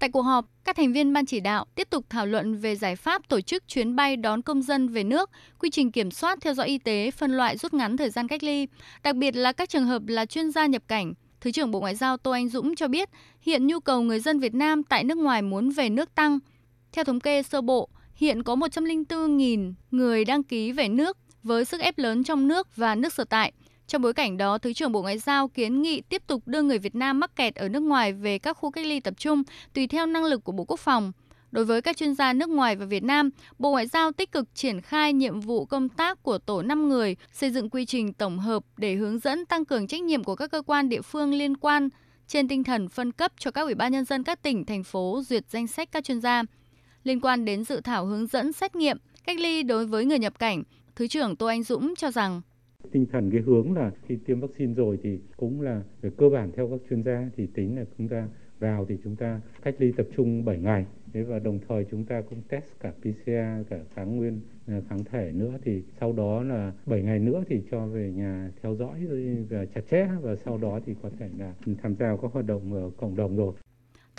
Tại cuộc họp, các thành viên ban chỉ đạo tiếp tục thảo luận về giải pháp tổ chức chuyến bay đón công dân về nước, quy trình kiểm soát theo dõi y tế, phân loại rút ngắn thời gian cách ly, đặc biệt là các trường hợp là chuyên gia nhập cảnh. Thứ trưởng Bộ Ngoại giao Tô Anh Dũng cho biết, hiện nhu cầu người dân Việt Nam tại nước ngoài muốn về nước tăng. Theo thống kê sơ bộ, hiện có 104.000 người đăng ký về nước với sức ép lớn trong nước và nước sở tại. Trong bối cảnh đó, Thứ trưởng Bộ Ngoại giao kiến nghị tiếp tục đưa người Việt Nam mắc kẹt ở nước ngoài về các khu cách ly tập trung tùy theo năng lực của Bộ Quốc phòng. Đối với các chuyên gia nước ngoài và Việt Nam, Bộ Ngoại giao tích cực triển khai nhiệm vụ công tác của tổ 5 người, xây dựng quy trình tổng hợp để hướng dẫn tăng cường trách nhiệm của các cơ quan địa phương liên quan trên tinh thần phân cấp cho các ủy ban nhân dân các tỉnh, thành phố duyệt danh sách các chuyên gia. Liên quan đến dự thảo hướng dẫn xét nghiệm, cách ly đối với người nhập cảnh, Thứ trưởng Tô Anh Dũng cho rằng tinh thần, cái hướng là khi tiêm vaccine rồi thì cũng là về cơ bản theo các chuyên gia, thì tính là chúng ta vào thì chúng ta cách ly tập trung 7 ngày. Thế và đồng thời chúng ta cũng test cả PCR cả kháng nguyên à, kháng thể nữa. Thì sau đó là 7 ngày nữa thì cho về nhà theo dõi và chặt chẽ. Và sau đó thì có thể là tham gia các hoạt động ở cộng đồng rồi.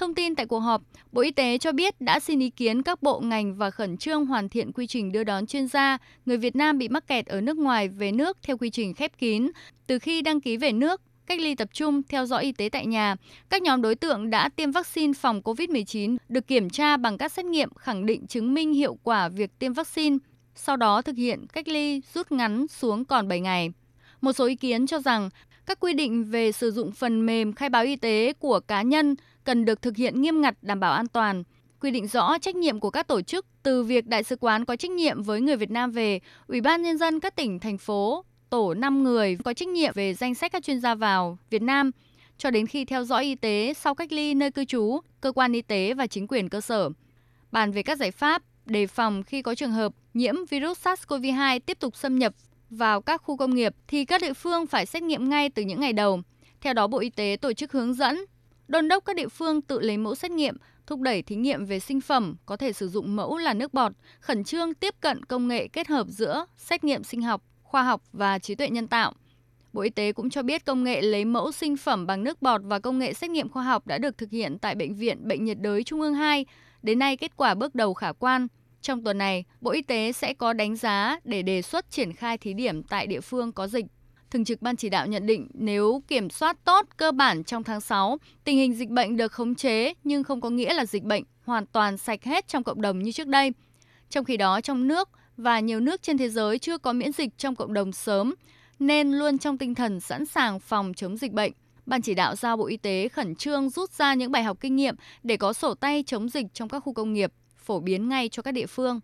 Thông tin tại cuộc họp, Bộ Y tế cho biết đã xin ý kiến các bộ ngành và khẩn trương hoàn thiện quy trình đưa đón chuyên gia, người Việt Nam bị mắc kẹt ở nước ngoài về nước theo quy trình khép kín, từ khi đăng ký về nước, cách ly tập trung, theo dõi y tế tại nhà. Các nhóm đối tượng đã tiêm vaccine phòng COVID-19 được kiểm tra bằng các xét nghiệm khẳng định chứng minh hiệu quả việc tiêm vaccine, sau đó thực hiện cách ly rút ngắn xuống còn 7 ngày. Một số ý kiến cho rằng các quy định về sử dụng phần mềm khai báo y tế của cá nhân cần được thực hiện nghiêm ngặt đảm bảo an toàn, quy định rõ trách nhiệm của các tổ chức từ việc đại sứ quán có trách nhiệm với người Việt Nam về, Ủy ban nhân dân các tỉnh thành phố, tổ 5 người có trách nhiệm về danh sách các chuyên gia vào Việt Nam cho đến khi theo dõi y tế sau cách ly nơi cư trú, cơ quan y tế và chính quyền cơ sở. Bàn về các giải pháp đề phòng khi có trường hợp nhiễm virus SARS-CoV-2 tiếp tục xâm nhập vào các khu công nghiệp thì các địa phương phải xét nghiệm ngay từ những ngày đầu. Theo đó, Bộ Y tế tổ chức hướng dẫn, đôn đốc các địa phương tự lấy mẫu xét nghiệm, thúc đẩy thí nghiệm về sinh phẩm có thể sử dụng mẫu là nước bọt, khẩn trương tiếp cận công nghệ kết hợp giữa xét nghiệm sinh học, khoa học và trí tuệ nhân tạo. Bộ Y tế cũng cho biết công nghệ lấy mẫu sinh phẩm bằng nước bọt và công nghệ xét nghiệm khoa học đã được thực hiện tại Bệnh viện Bệnh nhiệt đới Trung ương 2. Đến nay, kết quả bước đầu khả quan. Trong tuần này, Bộ Y tế sẽ có đánh giá để đề xuất triển khai thí điểm tại địa phương có dịch. Thường trực Ban chỉ đạo nhận định nếu kiểm soát tốt cơ bản trong tháng 6, tình hình dịch bệnh được khống chế nhưng không có nghĩa là dịch bệnh hoàn toàn sạch hết trong cộng đồng như trước đây. Trong khi đó, trong nước và nhiều nước trên thế giới chưa có miễn dịch trong cộng đồng sớm, nên luôn trong tinh thần sẵn sàng phòng chống dịch bệnh. Ban chỉ đạo giao Bộ Y tế khẩn trương rút ra những bài học kinh nghiệm để có sổ tay chống dịch trong các khu công nghiệp, phổ biến ngay cho các địa phương.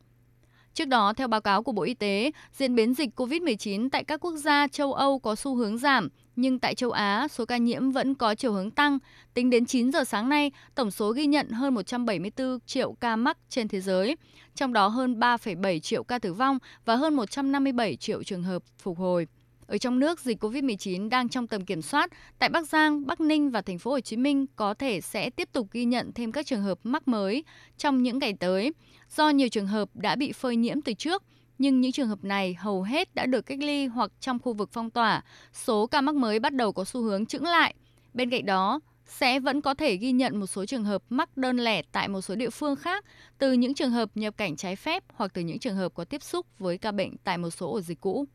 Trước đó, theo báo cáo của Bộ Y tế, diễn biến dịch COVID-19 tại các quốc gia châu Âu có xu hướng giảm, nhưng tại châu Á, số ca nhiễm vẫn có chiều hướng tăng. Tính đến 9 giờ sáng nay, tổng số ghi nhận hơn 174 triệu ca mắc trên thế giới, trong đó hơn 3,7 triệu ca tử vong và hơn 157 triệu trường hợp phục hồi. Ở trong nước, dịch COVID-19 đang trong tầm kiểm soát. Tại Bắc Giang, Bắc Ninh và thành phố Hồ Chí Minh có thể sẽ tiếp tục ghi nhận thêm các trường hợp mắc mới trong những ngày tới. Do nhiều trường hợp đã bị phơi nhiễm từ trước, nhưng những trường hợp này hầu hết đã được cách ly hoặc trong khu vực phong tỏa. Số ca mắc mới bắt đầu có xu hướng chững lại. Bên cạnh đó, sẽ vẫn có thể ghi nhận một số trường hợp mắc đơn lẻ tại một số địa phương khác từ những trường hợp nhập cảnh trái phép hoặc từ những trường hợp có tiếp xúc với ca bệnh tại một số ổ dịch cũ.